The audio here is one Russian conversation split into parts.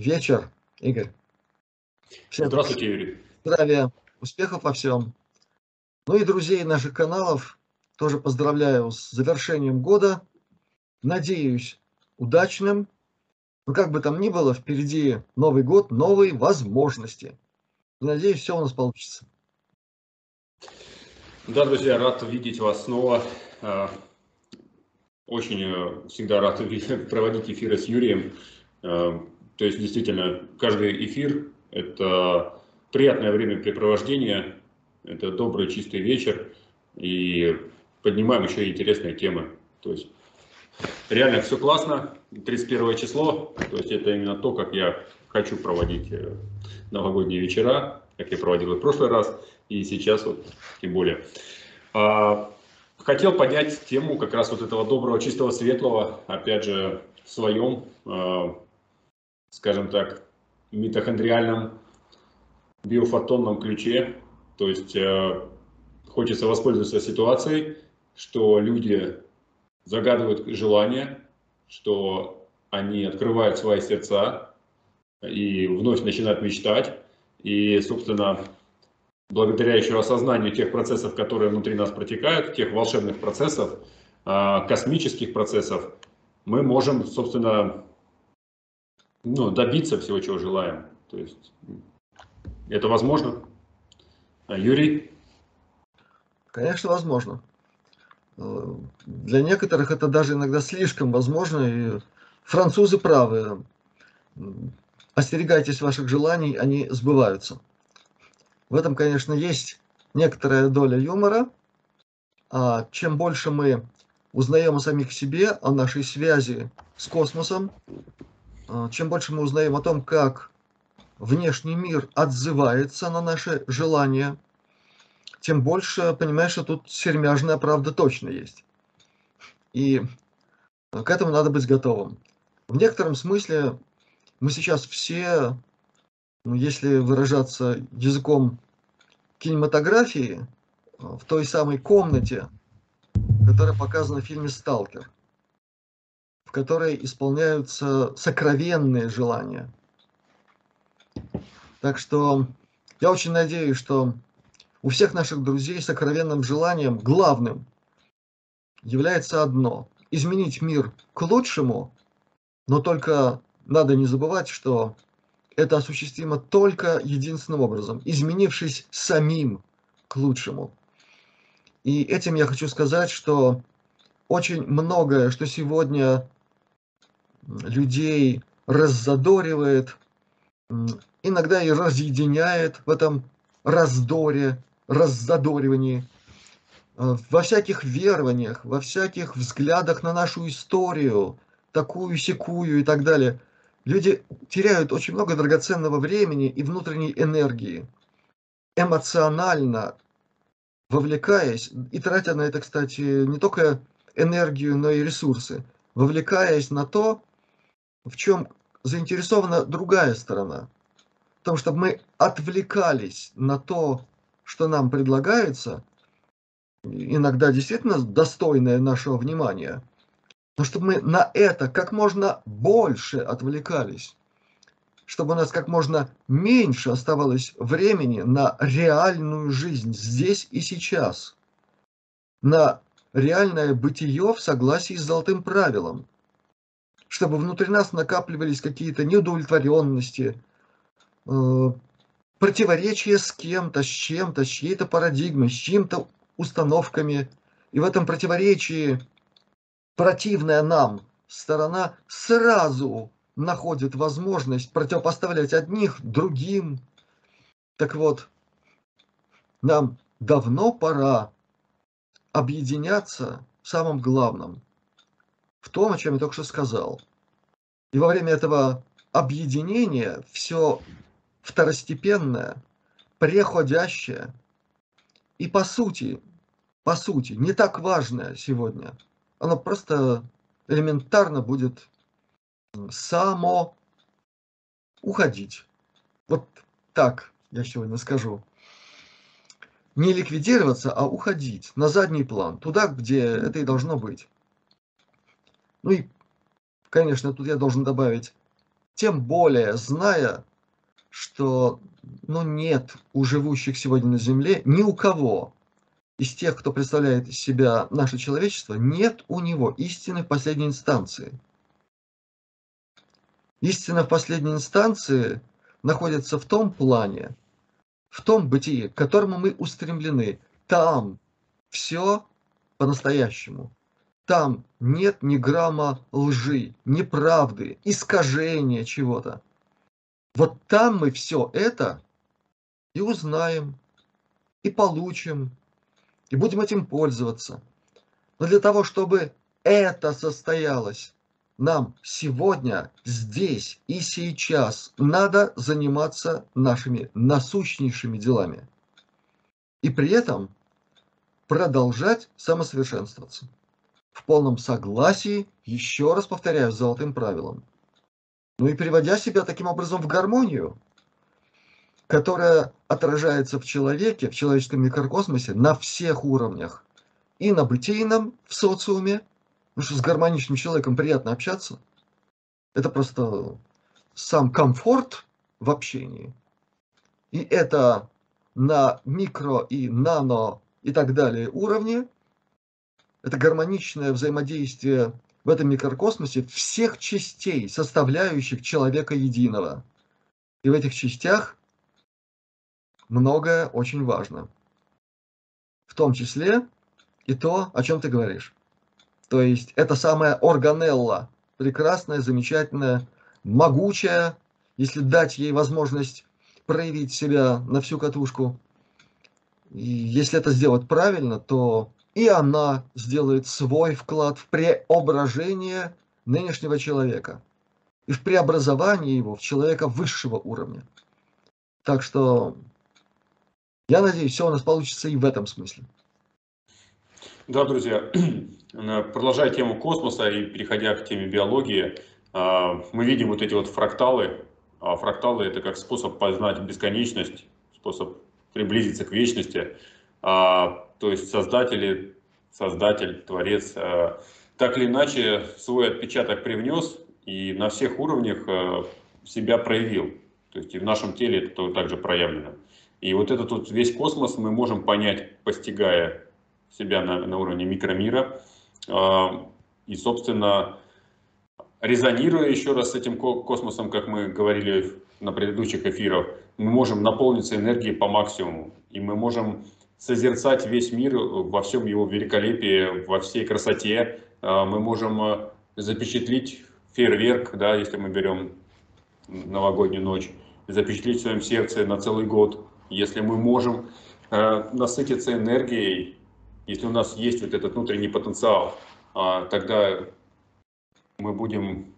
вечер, Игорь. Всем Здравствуйте, Юрий. Здравия, успехов во всем. Ну и друзей наших каналов тоже поздравляю с завершением года. Надеюсь, удачным. Но как бы там ни было, впереди Новый год, новые возможности. Надеюсь, все у нас получится. Да, друзья, рад видеть вас снова. А, очень э, всегда рад проводить эфиры с Юрием. То есть, действительно, каждый эфир – это приятное времяпрепровождение, это добрый чистый вечер, и поднимаем еще интересные темы. То есть, реально все классно, 31 число, то есть это именно то, как я хочу проводить э, новогодние вечера, как я проводил в прошлый раз, и сейчас вот тем более. А, хотел поднять тему как раз вот этого доброго, чистого, светлого, опять же, в своем, а, скажем так, митохондриальном биофотонном ключе. То есть э, хочется воспользоваться ситуацией, что люди загадывают желания, что они открывают свои сердца и вновь начинают мечтать. И, собственно, благодаря еще осознанию тех процессов, которые внутри нас протекают, тех волшебных процессов, а, космических процессов, мы можем, собственно, ну, добиться всего, чего желаем. То есть это возможно? А Юрий? Конечно, возможно. Э, для некоторых это даже иногда слишком возможно. И французы правы. Остерегайтесь ваших желаний, они сбываются. В этом, конечно, есть некоторая доля юмора. А чем больше мы узнаем о самих себе, о нашей связи с космосом, чем больше мы узнаем о том, как внешний мир отзывается на наши желания, тем больше понимаешь, что тут сермяжная правда точно есть. И к этому надо быть готовым. В некотором смысле мы сейчас все ну, если выражаться языком кинематографии, в той самой комнате, которая показана в фильме «Сталкер», в которой исполняются сокровенные желания. Так что я очень надеюсь, что у всех наших друзей сокровенным желанием, главным, является одно – изменить мир к лучшему, но только надо не забывать, что это осуществимо только единственным образом, изменившись самим к лучшему. И этим я хочу сказать, что очень многое, что сегодня людей раззадоривает, иногда и разъединяет в этом раздоре, раззадоривании, э, во всяких верованиях, во всяких взглядах на нашу историю, такую-сякую и так далее – Люди теряют очень много драгоценного времени и внутренней энергии, эмоционально вовлекаясь, и тратя на это, кстати, не только энергию, но и ресурсы, вовлекаясь на то, в чем заинтересована другая сторона. В том, чтобы мы отвлекались на то, что нам предлагается, иногда действительно достойное нашего внимания, но чтобы мы на это как можно больше отвлекались, чтобы у нас как можно меньше оставалось времени на реальную жизнь здесь и сейчас, на реальное бытие в согласии с золотым правилом, чтобы внутри нас накапливались какие-то неудовлетворенности, э, противоречия с кем-то, с чем-то, с чьей-то парадигмой, с чьими-то установками. И в этом противоречии противная нам сторона сразу находит возможность противопоставлять одних другим. Так вот, нам давно пора объединяться в самом главном, в том, о чем я только что сказал. И во время этого объединения все второстепенное, преходящее и по сути, по сути, не так важное сегодня – оно просто элементарно будет само уходить. Вот так я сегодня скажу. Не ликвидироваться, а уходить на задний план, туда, где это и должно быть. Ну и, конечно, тут я должен добавить, тем более зная, что ну, нет у живущих сегодня на Земле ни у кого из тех, кто представляет из себя наше человечество, нет у него истины в последней инстанции. Истина в последней инстанции находится в том плане, в том бытии, к которому мы устремлены. Там все по-настоящему. Там нет ни грамма лжи, неправды, искажения чего-то. Вот там мы все это и узнаем, и получим, и будем этим пользоваться. Но для того, чтобы это состоялось, нам сегодня, здесь и сейчас надо заниматься нашими насущнейшими делами. И при этом продолжать самосовершенствоваться. В полном согласии, еще раз повторяю, с золотым правилом. Ну и приводя себя таким образом в гармонию, которая отражается в человеке, в человеческом микрокосмосе на всех уровнях. И на бытийном, в социуме, Потому что с гармоничным человеком приятно общаться. Это просто сам комфорт в общении. И это на микро и нано и так далее уровне. Это гармоничное взаимодействие в этом микрокосмосе всех частей, составляющих человека единого. И в этих частях многое очень важно. В том числе и то, о чем ты говоришь. То есть это самая органелла, прекрасная, замечательная, могучая, если дать ей возможность проявить себя на всю катушку. И если это сделать правильно, то и она сделает свой вклад в преображение нынешнего человека и в преобразование его в человека высшего уровня. Так что я надеюсь, все у нас получится и в этом смысле. Да, друзья, продолжая тему космоса и переходя к теме биологии, а, мы видим вот эти вот фракталы. А фракталы это как способ познать бесконечность, способ приблизиться к вечности. А, то есть создатели, создатель, творец так или иначе свой отпечаток привнес и на всех уровнях себя проявил. То есть и в нашем теле это также проявлено. И вот этот вот весь космос мы можем понять, постигая себя на, на уровне микромира. А, и, собственно, резонируя еще раз с этим космосом, как мы говорили на предыдущих эфирах, мы можем наполниться энергией по максимуму. И мы можем созерцать весь мир во всем его великолепии, во всей красоте. А, мы можем а, запечатлить фейерверк, да, если мы берем новогоднюю ночь, запечатлеть в своем сердце на целый год. Если мы можем насытиться энергией если у нас есть вот этот внутренний потенциал, тогда мы будем,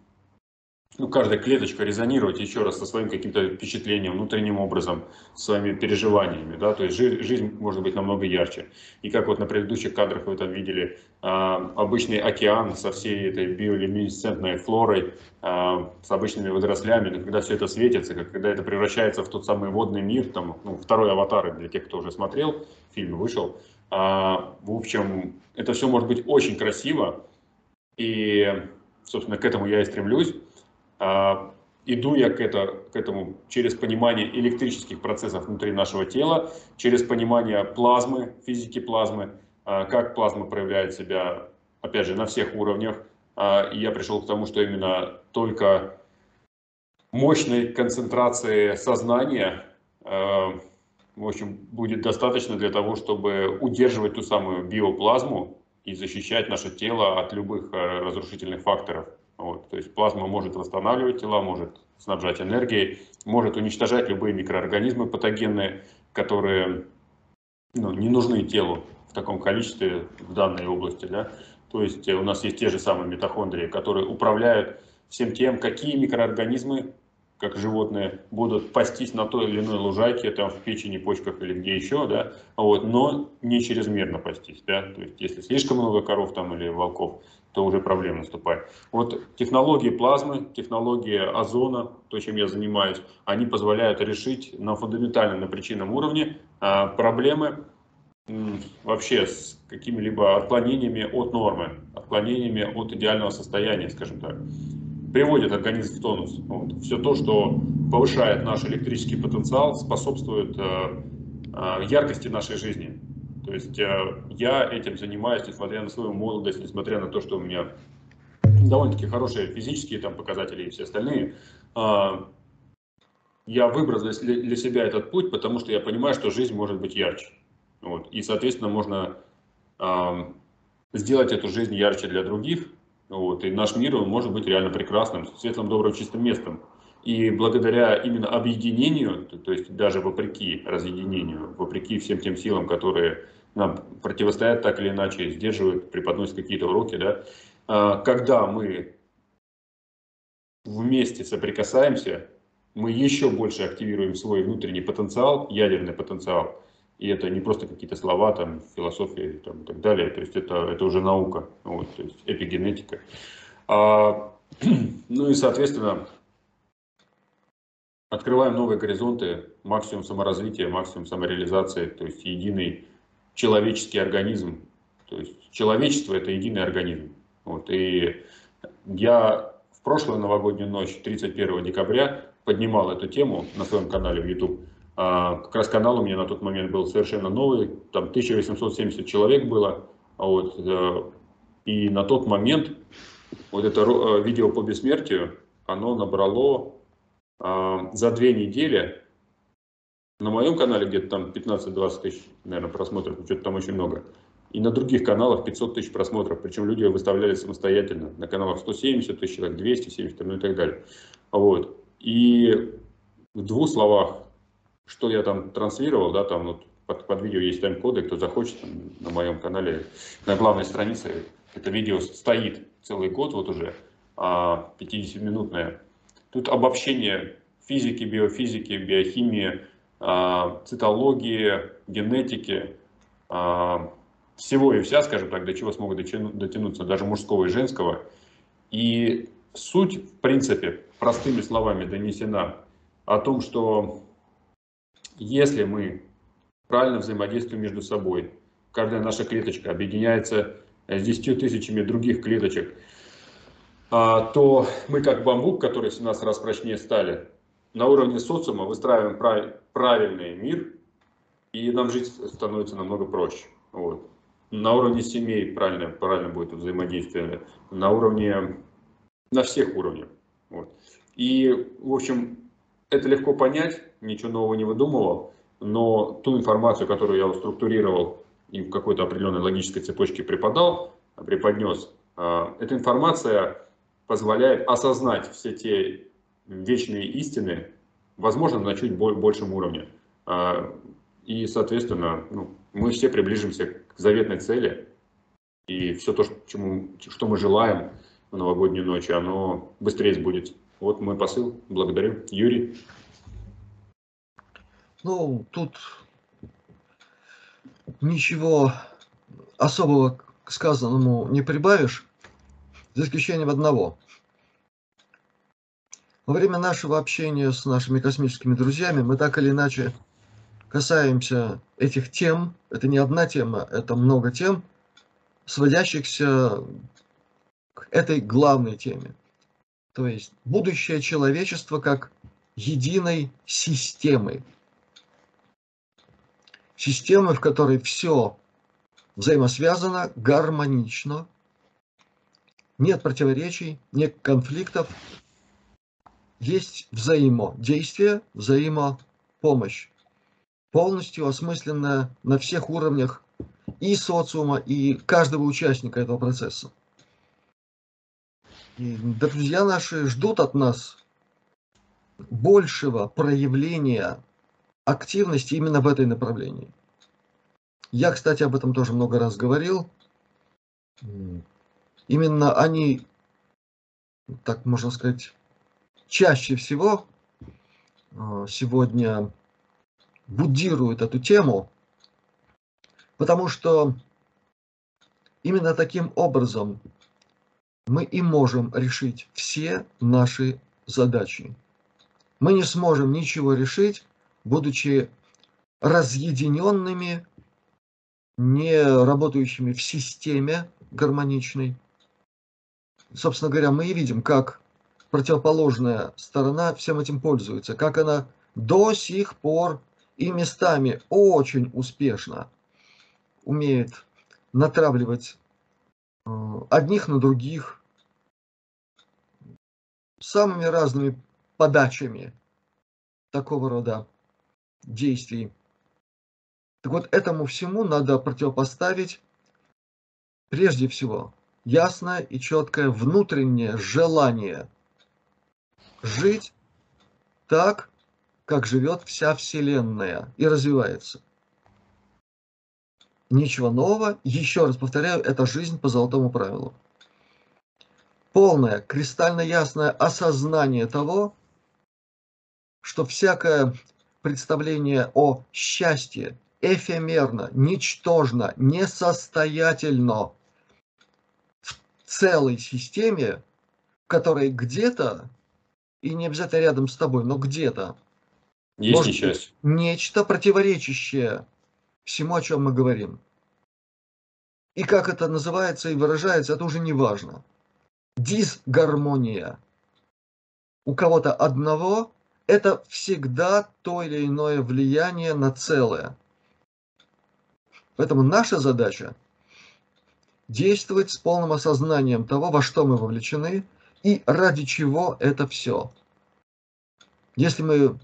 ну, каждая клеточка резонировать еще раз со своим каким-то впечатлением, внутренним образом, своими переживаниями, да, то есть жизнь, жизнь может быть намного ярче. И как вот на предыдущих кадрах вы там видели, а, обычный океан со всей этой биолюминесцентной флорой, а, с обычными водорослями, но когда все это светится, когда это превращается в тот самый водный мир, там, ну, второй аватар для тех, кто уже смотрел, фильм вышел, а, в общем, это все может быть очень красиво, и, собственно, к этому я и стремлюсь. А, иду я к, это, к этому через понимание электрических процессов внутри нашего тела, через понимание плазмы, физики плазмы, а, как плазма проявляет себя, опять же, на всех уровнях. И я пришел к тому, что именно только мощной концентрации сознания в общем, будет достаточно для того, чтобы удерживать ту самую биоплазму и защищать наше тело от любых разрушительных факторов. Вот. То есть плазма может восстанавливать тела, может снабжать энергией, может уничтожать любые микроорганизмы патогенные, которые ну, не нужны телу в таком количестве в данной области. Да? То есть э, у нас есть те же самые митохондрии, которые управляют всем тем, какие микроорганизмы как животные будут пастись на той или иной лужайке, там в печени, почках или где еще, да, вот, но не чрезмерно пастись, да, то есть если слишком много коров там или волков, то уже проблема наступает. Вот технологии плазмы, технологии озона, то, чем я занимаюсь, они позволяют решить на фундаментальном, на причинном уровне а, проблемы вообще с какими-либо отклонениями от нормы, отклонениями от идеального состояния, скажем так. приводит организм в тонус. Вот. Все то, что повышает наш электрический потенциал, способствует э, э, яркости нашей жизни. То есть э, я этим занимаюсь, несмотря на свою молодость, несмотря на то, что у меня довольно-таки хорошие физические там, показатели и все остальные. Э, я выбрал для, себя этот путь, потому что я понимаю, что жизнь может быть ярче. Вот. И, соответственно, можно э, сделать эту жизнь ярче для других. Вот. И наш мир он может быть реально прекрасным, светлым, добрым, чистым местом. И благодаря именно объединению, то, есть даже вопреки разъединению, вопреки всем тем силам, которые нам противостоят так или иначе, сдерживают, преподносят какие-то уроки, да, э, когда мы вместе соприкасаемся, мы еще больше активируем свой внутренний потенциал, ядерный потенциал. И это не просто какие-то слова, там, философия там, и так далее. То есть это, это уже наука, вот, то есть эпигенетика. А, ну и, соответственно, открываем новые горизонты, максимум саморазвития, максимум самореализации, то есть единый человеческий организм. То есть человечество – это единый организм. Вот, и я в прошлую новогоднюю ночь, 31 декабря, поднимал эту тему на своем канале в YouTube. А, как раз канал у меня на тот момент был совершенно новый, там 1870 человек было. Вот, э, и на тот момент вот это э, видео по бессмертию, оно набрало за две недели на моем канале где-то там 15-20 тысяч, наверное, просмотров, что-то там очень много. И на других каналах 500 тысяч просмотров, причем люди выставляли самостоятельно. На каналах 170 тысяч человек, 270, ну и так далее. Вот. И в двух словах, что я там транслировал, да, там вот под, под видео есть тайм-коды, кто захочет, там, на моем канале, на главной странице, это видео стоит целый год вот уже, 50-минутное. Тут обобщение физики, биофизики, биохимии, а, цитологии, генетики, а, всего и вся, скажем так, до чего смогут дотянуться, даже мужского и женского. И суть, в принципе, простыми словами донесена о том, что если мы правильно взаимодействуем между собой, каждая наша клеточка объединяется с 10 тысячами других клеточек, то мы как бамбук, который в 17 раз прочнее стали, на уровне социума выстраиваем правильный мир, и нам жить становится намного проще. Вот. На уровне семей правильно, правильно будет взаимодействие, на уровне, на всех уровнях. Вот. И, в общем, это легко понять, ничего нового не выдумывал, но ту информацию, которую я структурировал и в какой-то определенной логической цепочке преподал, преподнес, а, эта информация позволяет осознать все те вечные истины, возможно, на чуть большем уровне. А, и, соответственно, ну, мы все приближимся к заветной цели, и все то, чему, что мы желаем в новогоднюю ночь, оно быстрее сбудется. Вот мой посыл. Благодарю. Юрий. Ну, тут ничего особого к сказанному не прибавишь, за исключением одного. Во время нашего общения с нашими космическими друзьями мы так или иначе касаемся этих тем. Это не одна тема, это много тем, сводящихся к этой главной теме. То есть будущее человечества как единой системы. Системы, в которой все взаимосвязано, гармонично, нет противоречий, нет конфликтов, есть взаимодействие, взаимопомощь, полностью осмысленная на всех уровнях и социума, и каждого участника этого процесса. И друзья наши ждут от нас большего проявления активности именно в этой направлении. Я, кстати, об этом тоже много раз говорил. Именно они, так можно сказать, чаще всего а, сегодня будируют эту тему, потому что именно таким образом мы и можем решить все наши задачи. Мы не сможем ничего решить, будучи разъединенными, не работающими в системе гармоничной. Собственно говоря, мы и видим, как противоположная сторона всем этим пользуется, как она до сих пор и местами очень успешно умеет натравливать э, одних на других самыми разными подачами такого рода действий. Так вот, этому всему надо противопоставить прежде всего ясное и четкое внутреннее желание жить так, как живет вся Вселенная и развивается. Ничего нового, еще раз повторяю, это жизнь по золотому правилу. Полное, кристально ясное осознание того, что всякое представление о счастье эфемерно, ничтожно, несостоятельно целой системе, в которой где-то, и не обязательно рядом с тобой, но где-то, есть может несчастье. нечто противоречащее всему, о чем мы говорим. И как это называется и выражается, это уже не важно. Дисгармония. У кого-то одного это всегда то или иное влияние на целое. Поэтому наша задача действовать с полным осознанием того, во что мы вовлечены и ради чего это все. Если мы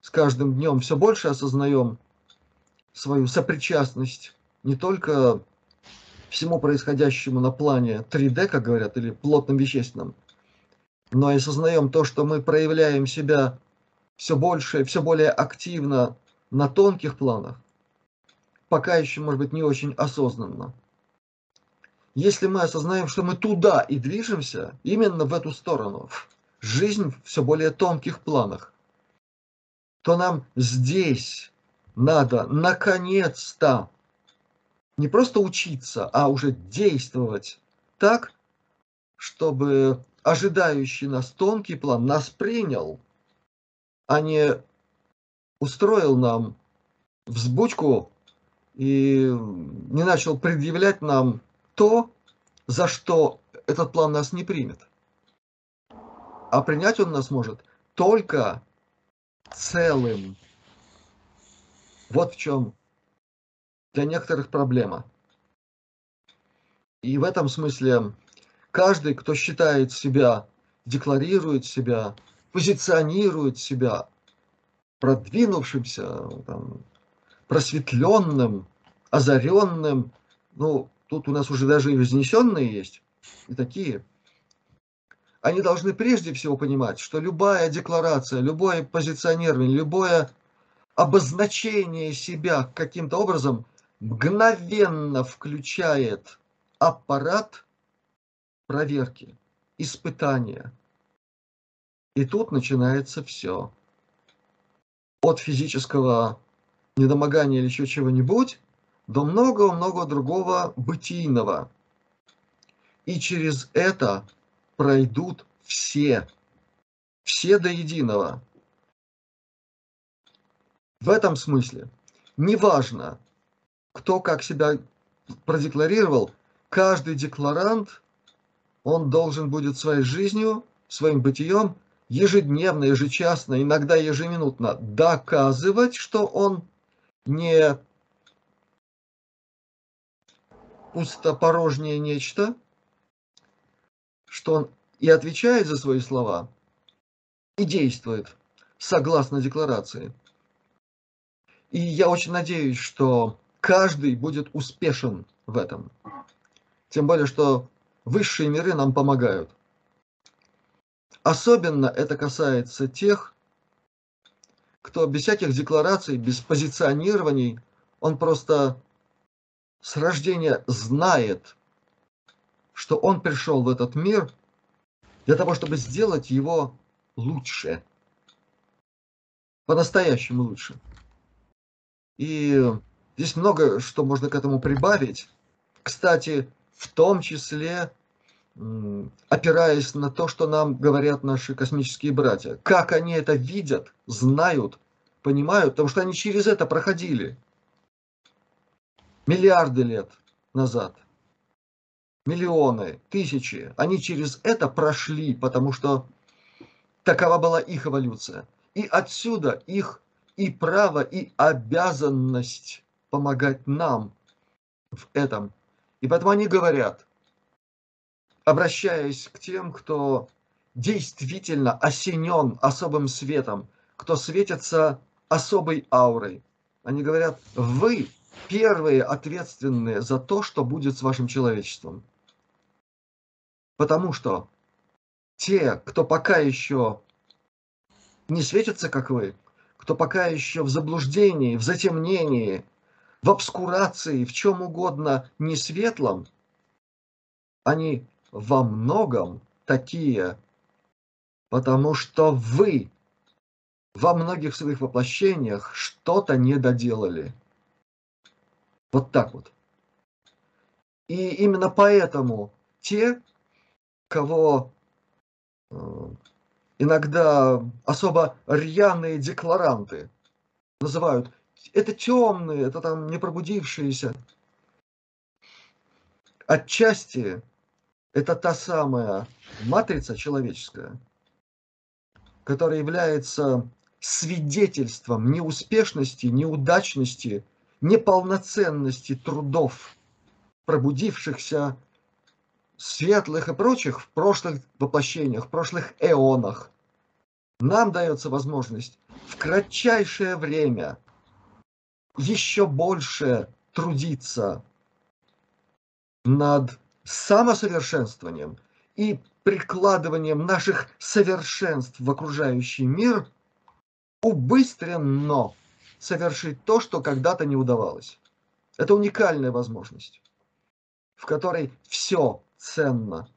с каждым днем все больше осознаем свою сопричастность не только всему происходящему на плане 3D, как говорят, или плотном вещественном, но и осознаем то, что мы проявляем себя все больше, все более активно на тонких планах, пока еще, может быть, не очень осознанно. Если мы осознаем, что мы туда и движемся, именно в эту сторону, жизнь в все более тонких планах, то нам здесь надо наконец-то не просто учиться, а уже действовать так, чтобы ожидающий нас тонкий план нас принял, а не устроил нам взбучку и не начал предъявлять нам то, за что этот план нас не примет. А принять он нас может только целым. Вот в чем для некоторых проблема. И в этом смысле каждый, кто считает себя, декларирует себя, позиционирует себя продвинувшимся, там, просветленным, озаренным, ну, тут у нас уже даже и вознесенные есть, и такие. Они должны прежде всего понимать, что любая декларация, любое позиционирование, любое обозначение себя каким-то образом мгновенно включает аппарат проверки, испытания. И тут начинается все. От физического недомогания или еще чего-нибудь до много-много другого бытийного. И через это пройдут все, все до единого. В этом смысле неважно, кто как себя продекларировал, каждый декларант, он должен будет своей жизнью, своим бытием ежедневно, ежечасно, иногда ежеминутно доказывать, что он не пустопорожнее нечто, что он и отвечает за свои слова, и действует согласно декларации. И я очень надеюсь, что каждый будет успешен в этом. Тем более, что высшие миры нам помогают. Особенно это касается тех, кто без всяких деклараций, без позиционирований, он просто с рождения знает, что он пришел в этот мир для того, чтобы сделать его лучше. По-настоящему лучше. И здесь много что можно к этому прибавить. Кстати, в том числе опираясь на то, что нам говорят наши космические братья. Как они это видят, знают, понимают, потому что они через это проходили миллиарды лет назад. Миллионы, тысячи. Они через это прошли, потому что Такова была их эволюция. И отсюда их и право, и обязанность помогать нам в этом. И поэтому они говорят, обращаясь к тем, кто действительно осенен особым светом, кто светится особой аурой. Они говорят, вы первые ответственные за то, что будет с вашим человечеством. Потому что те, кто пока еще не светится, как вы, кто пока еще в заблуждении, в затемнении, в обскурации, в чем угодно не светлом, они во многом такие, потому что вы во многих своих воплощениях что-то не доделали. Вот так вот. И именно поэтому те, кого э, иногда особо рьяные декларанты называют, это темные, это там не пробудившиеся. Отчасти это та самая матрица человеческая, которая является свидетельством неуспешности, неудачности, неполноценности трудов пробудившихся светлых и прочих в прошлых воплощениях, в прошлых эонах. Нам дается возможность в кратчайшее время еще больше трудиться над самосовершенствованием и прикладыванием наших совершенств в окружающий мир убыстренно совершить то, что когда-то не удавалось. Это уникальная возможность, в которой все ценно,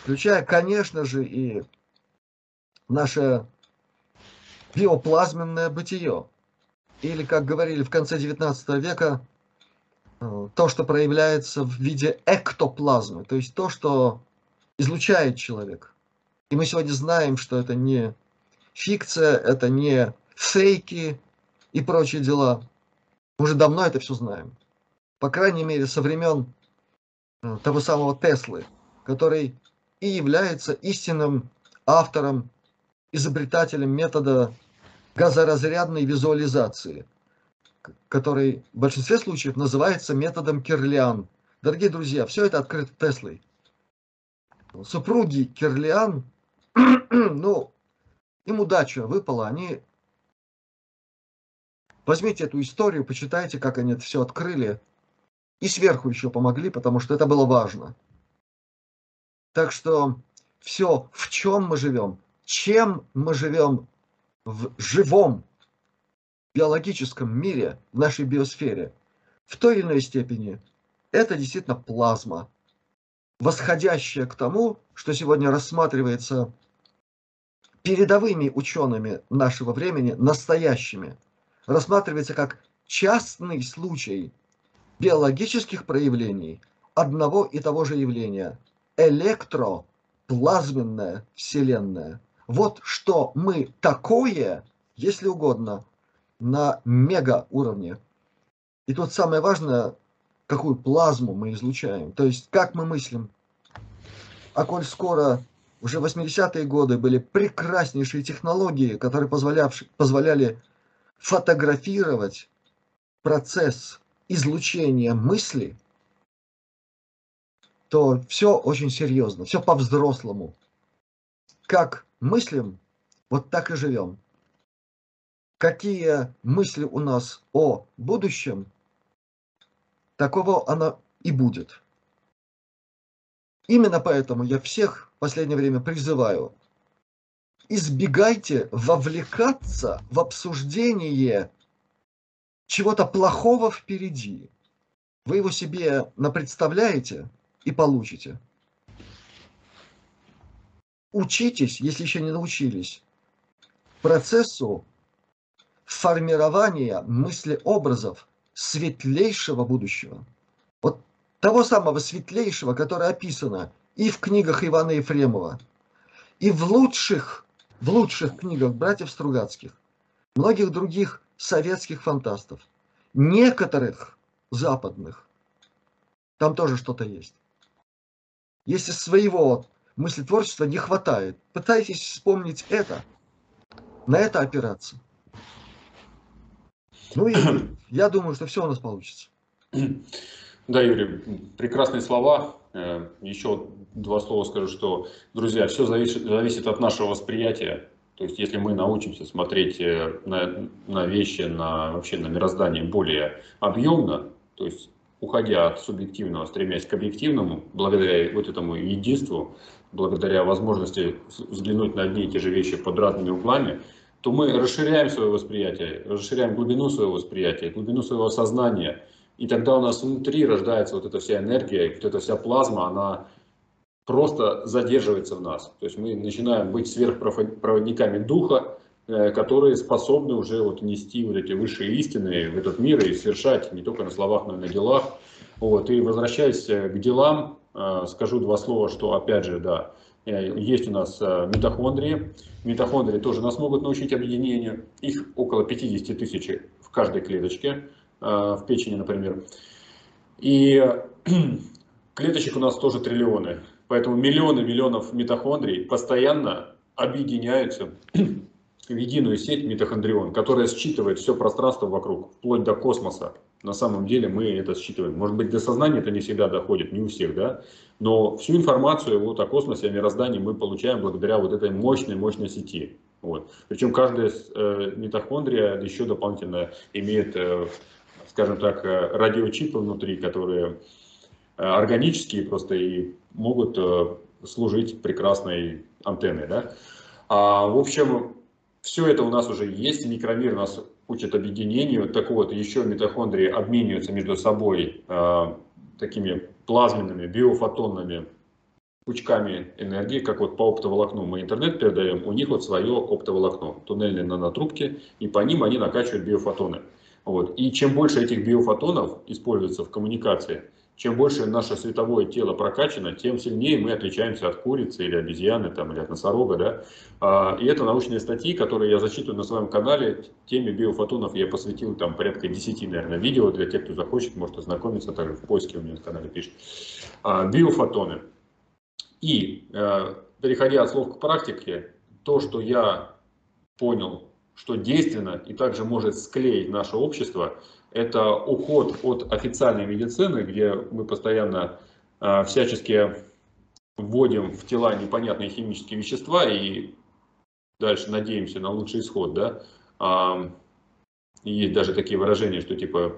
включая, конечно же, и наше биоплазменное бытие. Или, как говорили в конце XIX века, э, то, что проявляется в виде эктоплазмы, то есть то, что излучает человек. И мы сегодня знаем, что это не фикция, это не фейки и прочие дела. Мы уже давно это все знаем. По крайней мере, со времен э, того самого Теслы, который и является истинным автором, изобретателем метода газоразрядной визуализации, который в большинстве случаев называется методом Кирлиан. Дорогие друзья, все это открыто Теслой. Супруги Кирлиан, ну, им удача выпала, они... Возьмите эту историю, почитайте, как они это все открыли, и сверху еще помогли, потому что это было важно. Так что все, в чем мы живем, чем мы живем в живом биологическом мире, в нашей биосфере, в той или иной степени, это действительно плазма, восходящая к тому, что сегодня рассматривается передовыми учеными нашего времени, настоящими, рассматривается как частный случай биологических проявлений одного и того же явления – электроплазменная Вселенная – вот что мы такое, если угодно, на мега уровне. И тут самое важное, какую плазму мы излучаем, то есть как мы мыслим. А коль скоро уже 80-е годы были прекраснейшие технологии, которые позволяли фотографировать процесс излучения мысли, то все очень серьезно, все по-взрослому. Как мыслим, вот так и живем. Какие мысли у нас о будущем, такого оно и будет. Именно поэтому я всех в последнее время призываю, избегайте вовлекаться в обсуждение чего-то плохого впереди. Вы его себе напредставляете и получите. Учитесь, если еще не научились, процессу формирования мыслеобразов светлейшего будущего. Вот того самого светлейшего, которое описано и в книгах Ивана Ефремова, и в лучших, в лучших книгах братьев Стругацких, многих других советских фантастов, некоторых западных, там тоже что-то есть. Если своего мысли творчества не хватает. Пытайтесь вспомнить это, на это опираться. Ну и я думаю, что все у нас получится. Да, Юрий, прекрасные слова. Э, Еще два слова скажу, что, друзья, все зависит, зависит от нашего восприятия. То есть, если мы научимся смотреть э, на, на вещи, на, вообще на мироздание более объемно, то есть, уходя от субъективного, стремясь к объективному, благодаря вот этому единству, благодаря возможности взглянуть на одни и те же вещи под разными углами, то мы расширяем свое восприятие, расширяем глубину своего восприятия, глубину своего сознания. И тогда у нас внутри рождается вот эта вся энергия, вот эта вся плазма, она просто задерживается в нас. То есть мы начинаем быть сверхпроводниками духа, э, которые способны уже вот нести вот эти высшие истины в этот мир и совершать не только на словах, но и на делах. Вот. И возвращаясь к делам, э, скажу два слова, что опять же, да, Э, есть у нас э, митохондрии. Митохондрии тоже нас могут научить объединению. Их около 50 тысяч в каждой клеточке, э, в печени, например. И клеточек у нас тоже триллионы. Поэтому миллионы миллионов митохондрий постоянно объединяются в единую сеть митохондрион, которая считывает все пространство вокруг, вплоть до космоса на самом деле мы это считываем. Может быть, до сознания это не всегда доходит, не у всех, да, но всю информацию вот о космосе, о мироздании мы получаем благодаря вот этой мощной, мощной сети. Вот. Причем каждая э, митохондрия еще дополнительно имеет, э, скажем так, э, радиочипы внутри, которые э, органические просто и могут э, служить прекрасной антенной. Да? А, в общем, все это у нас уже есть, микромир нас учат объединению. Так вот, еще митохондрии обмениваются между собой э, такими плазменными, биофотонными пучками энергии, как вот по оптоволокну мы интернет передаем, у них вот свое оптоволокно, туннельные нанотрубки, и по ним они накачивают биофотоны. Вот. И чем больше этих биофотонов используется в коммуникации, чем больше наше световое тело прокачано, тем сильнее мы отличаемся от курицы или обезьяны там, или от носорога. Да? А, и это научные статьи, которые я зачитываю на своем канале. Теме биофотонов я посвятил там порядка 10, наверное, видео. Для тех, кто захочет, может ознакомиться, также в поиске у меня на канале пишет. А, биофотоны. И, э, переходя от слов к практике, то, что я понял, что действенно и также может склеить наше общество – это уход от официальной медицины, где мы постоянно э, всячески вводим в тела непонятные химические вещества и дальше надеемся на лучший исход, да. Есть даже такие выражения, что типа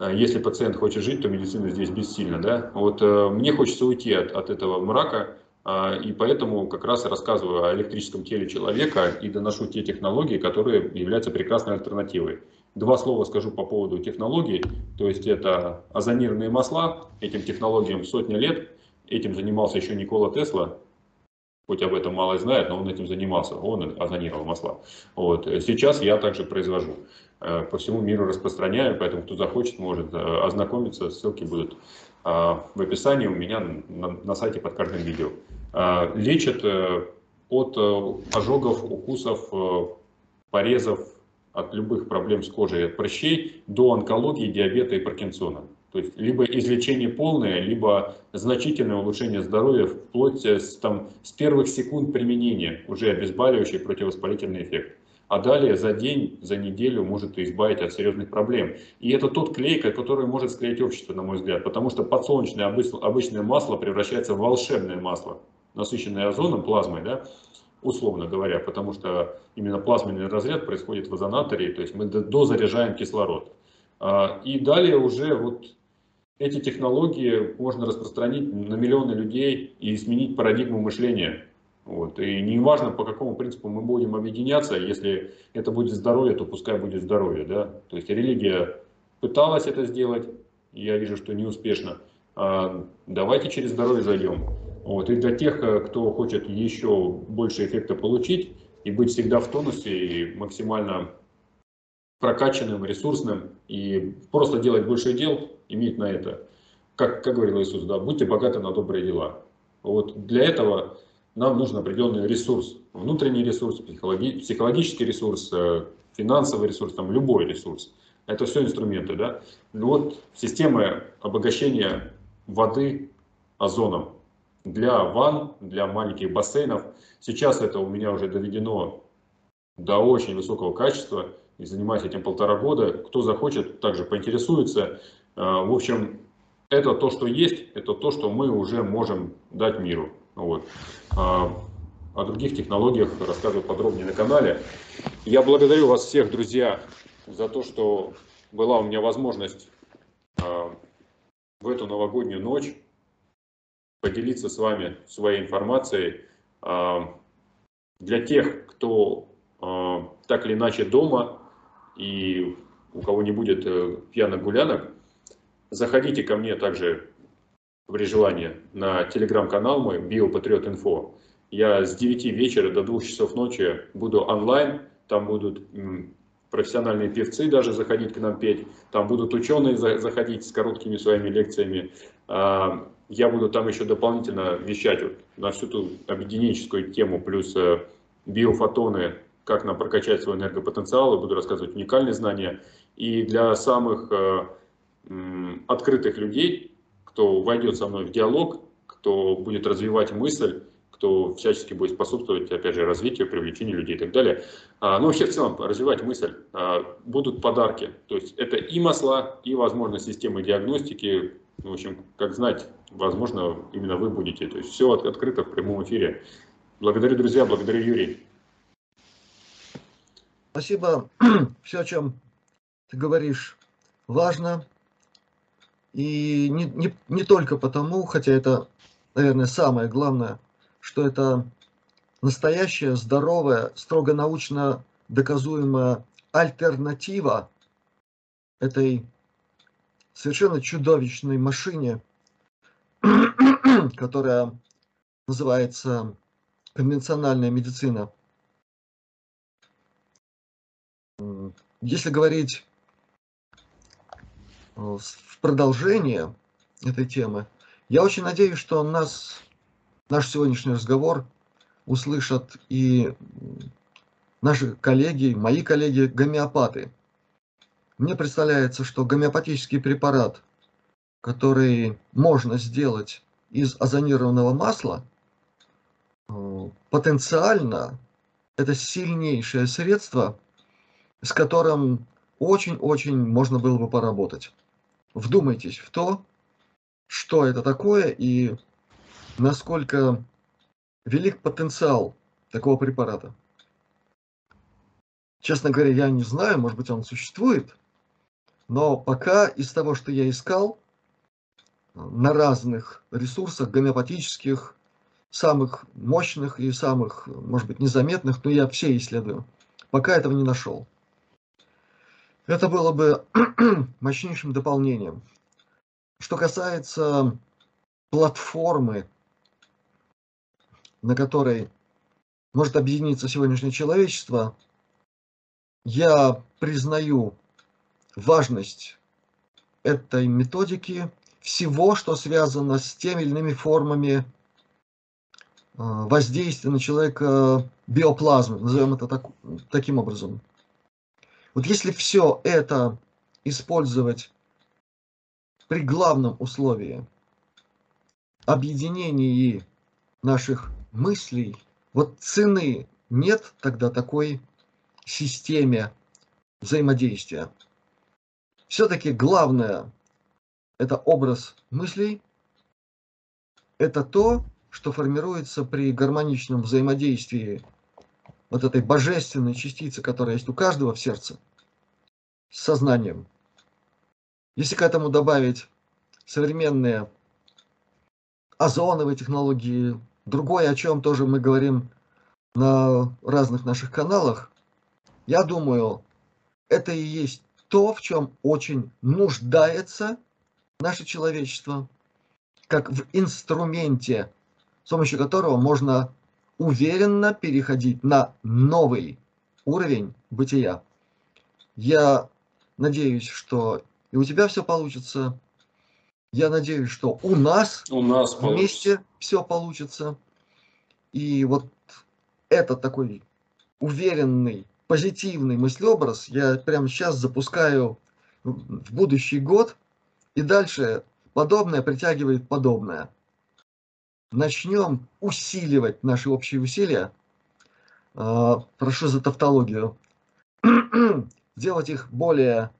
если пациент хочет жить, то медицина здесь бессильна. Да? Вот э, мне хочется уйти от, от этого мрака, э, и поэтому как раз рассказываю о электрическом теле человека и доношу те технологии, которые являются прекрасной альтернативой. Два слова скажу по поводу технологий. То есть это озонированные масла. Этим технологиям сотни лет. Этим занимался еще Никола Тесла. Хоть об этом мало знает, но он этим занимался. Он озонировал масла. Вот. Сейчас я также произвожу. Э, по всему миру распространяю, поэтому кто захочет, может э, ознакомиться. Ссылки будут э, в описании у меня на, сайте под каждым видео. Лечат от ожогов, укусов, порезов, от любых проблем с кожей, от прыщей до онкологии, диабета и Паркинсона. То есть либо излечение полное, либо значительное улучшение здоровья вплоть с, там, с первых секунд применения, уже обезболивающий противовоспалительный эффект. А далее за день, за неделю может избавить от серьезных проблем. И это тот клей, который может склеить общество, на мой взгляд. Потому что подсолнечное обычное масло превращается в волшебное масло, насыщенное озоном, плазмой. Да? условно говоря, потому что именно плазменный разряд происходит в озонаторе, то есть мы дозаряжаем кислород. А, и далее уже вот эти технологии можно распространить на миллионы людей и изменить парадигму мышления. Вот. И не важно, по какому принципу мы будем объединяться, если это будет здоровье, то пускай будет здоровье. Да? То есть религия пыталась это сделать, я вижу, что неуспешно. А давайте через здоровье зайдем. Вот. И для тех, э, кто хочет еще больше эффекта получить и быть всегда в тонусе и максимально прокачанным, ресурсным и просто делать больше дел, иметь на это. Как, как говорил Иисус, да, будьте богаты на добрые дела. Вот для этого нам нужен определенный ресурс, внутренний ресурс, психологи, психологический ресурс, э, финансовый ресурс, там любой ресурс. Это все инструменты, да. Вот система обогащения воды озоном для ванн, для маленьких бассейнов. Сейчас это у меня уже доведено до очень высокого качества и занимаюсь этим полтора года. Кто захочет, также поинтересуется. А, в общем, это то, что есть, это то, что мы уже можем дать миру. Вот. А, о других технологиях рассказываю подробнее на канале. Я благодарю вас всех, друзья, за то, что была у меня возможность а, в эту новогоднюю ночь поделиться с вами своей информацией. Для тех, кто так или иначе дома и у кого не будет э, пьяных гулянок, заходите ко мне также при желании на телеграм-канал мой BioPatriot.info. Я с 9 вечера до 2 часов ночи буду онлайн, там будут профессиональные певцы даже заходить к нам петь, там будут ученые заходить с короткими своими лекциями. А, я буду там еще дополнительно вещать вот на всю ту объединенческую тему, плюс э, биофотоны, как нам прокачать свой энергопотенциал, буду рассказывать уникальные знания. И для самых э, открытых людей, кто войдет со мной в диалог, кто будет развивать мысль, кто всячески будет способствовать, опять же, развитию, привлечению людей и так далее. А, ну, вообще в целом развивать мысль. А, будут подарки. То есть это и масла, и, возможно, системы диагностики. В общем, как знать, возможно, именно вы будете. То есть все открыто в прямом эфире. Благодарю, друзья, благодарю, Юрий. Спасибо. Все, о чем ты говоришь, важно. И не, не, не только потому, хотя это, наверное, самое главное, что это настоящая, здоровая, строго научно доказуемая альтернатива этой совершенно чудовищной машине, которая называется конвенциональная медицина. Если говорить э, в продолжение этой темы, я очень надеюсь, что нас, наш сегодняшний разговор услышат и наши коллеги, мои коллеги, гомеопаты. Мне представляется, что гомеопатический препарат, который можно сделать из озонированного масла, э, потенциально это сильнейшее средство с которым очень-очень можно было бы поработать. Вдумайтесь в то, что это такое и насколько велик потенциал такого препарата. Честно говоря, я не знаю, может быть он существует, но пока из того, что я искал на разных ресурсах гомеопатических, самых мощных и самых, может быть, незаметных, но я все исследую, пока этого не нашел. Это было бы мощнейшим дополнением. Что касается платформы, на которой может объединиться сегодняшнее человечество, я признаю важность этой методики, всего, что связано с теми или иными формами а, воздействия на человека биоплазмы, назовем это так, таким образом. Вот если все это использовать при главном условии объединении наших мыслей, вот цены нет тогда такой системе взаимодействия. Все-таки главное – это образ мыслей, это то, что формируется при гармоничном взаимодействии вот этой божественной частицы, которая есть у каждого в сердце, с сознанием. Если к этому добавить современные озоновые технологии, другое, о чем тоже мы говорим на разных наших каналах, я думаю, это и есть то, в чем очень нуждается наше человечество, как в инструменте, с помощью которого можно уверенно переходить на новый уровень бытия. Я надеюсь, что и у тебя все получится. Я надеюсь, что у нас, у нас вместе получится. все получится. И вот этот такой уверенный, позитивный мыслеобраз я прямо сейчас запускаю в будущий год. И дальше подобное притягивает подобное. Начнем усиливать наши общие усилия, а, прошу за тавтологию, делать их более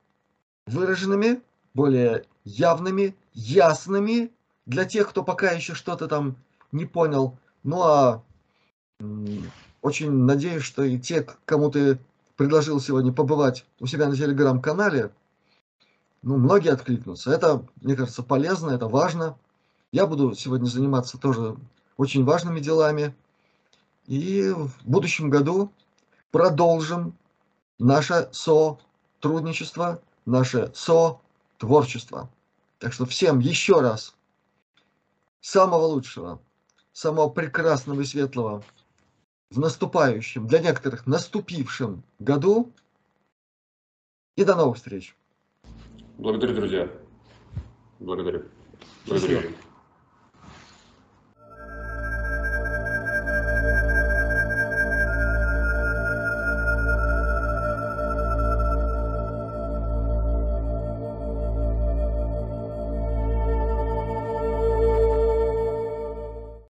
выраженными, более явными, ясными для тех, кто пока еще что-то там не понял. Ну а очень надеюсь, что и те, кому ты предложил сегодня побывать у себя на телеграм-канале, ну, многие откликнутся. Это, мне кажется, полезно, это важно. Я буду сегодня заниматься тоже очень важными делами. И в будущем году продолжим наше сотрудничество, наше со-творчество. Так что всем еще раз самого лучшего, самого прекрасного и светлого в наступающем, для некоторых наступившем году. И до новых встреч. Благодарю, друзья. Благодарю. Благодарю.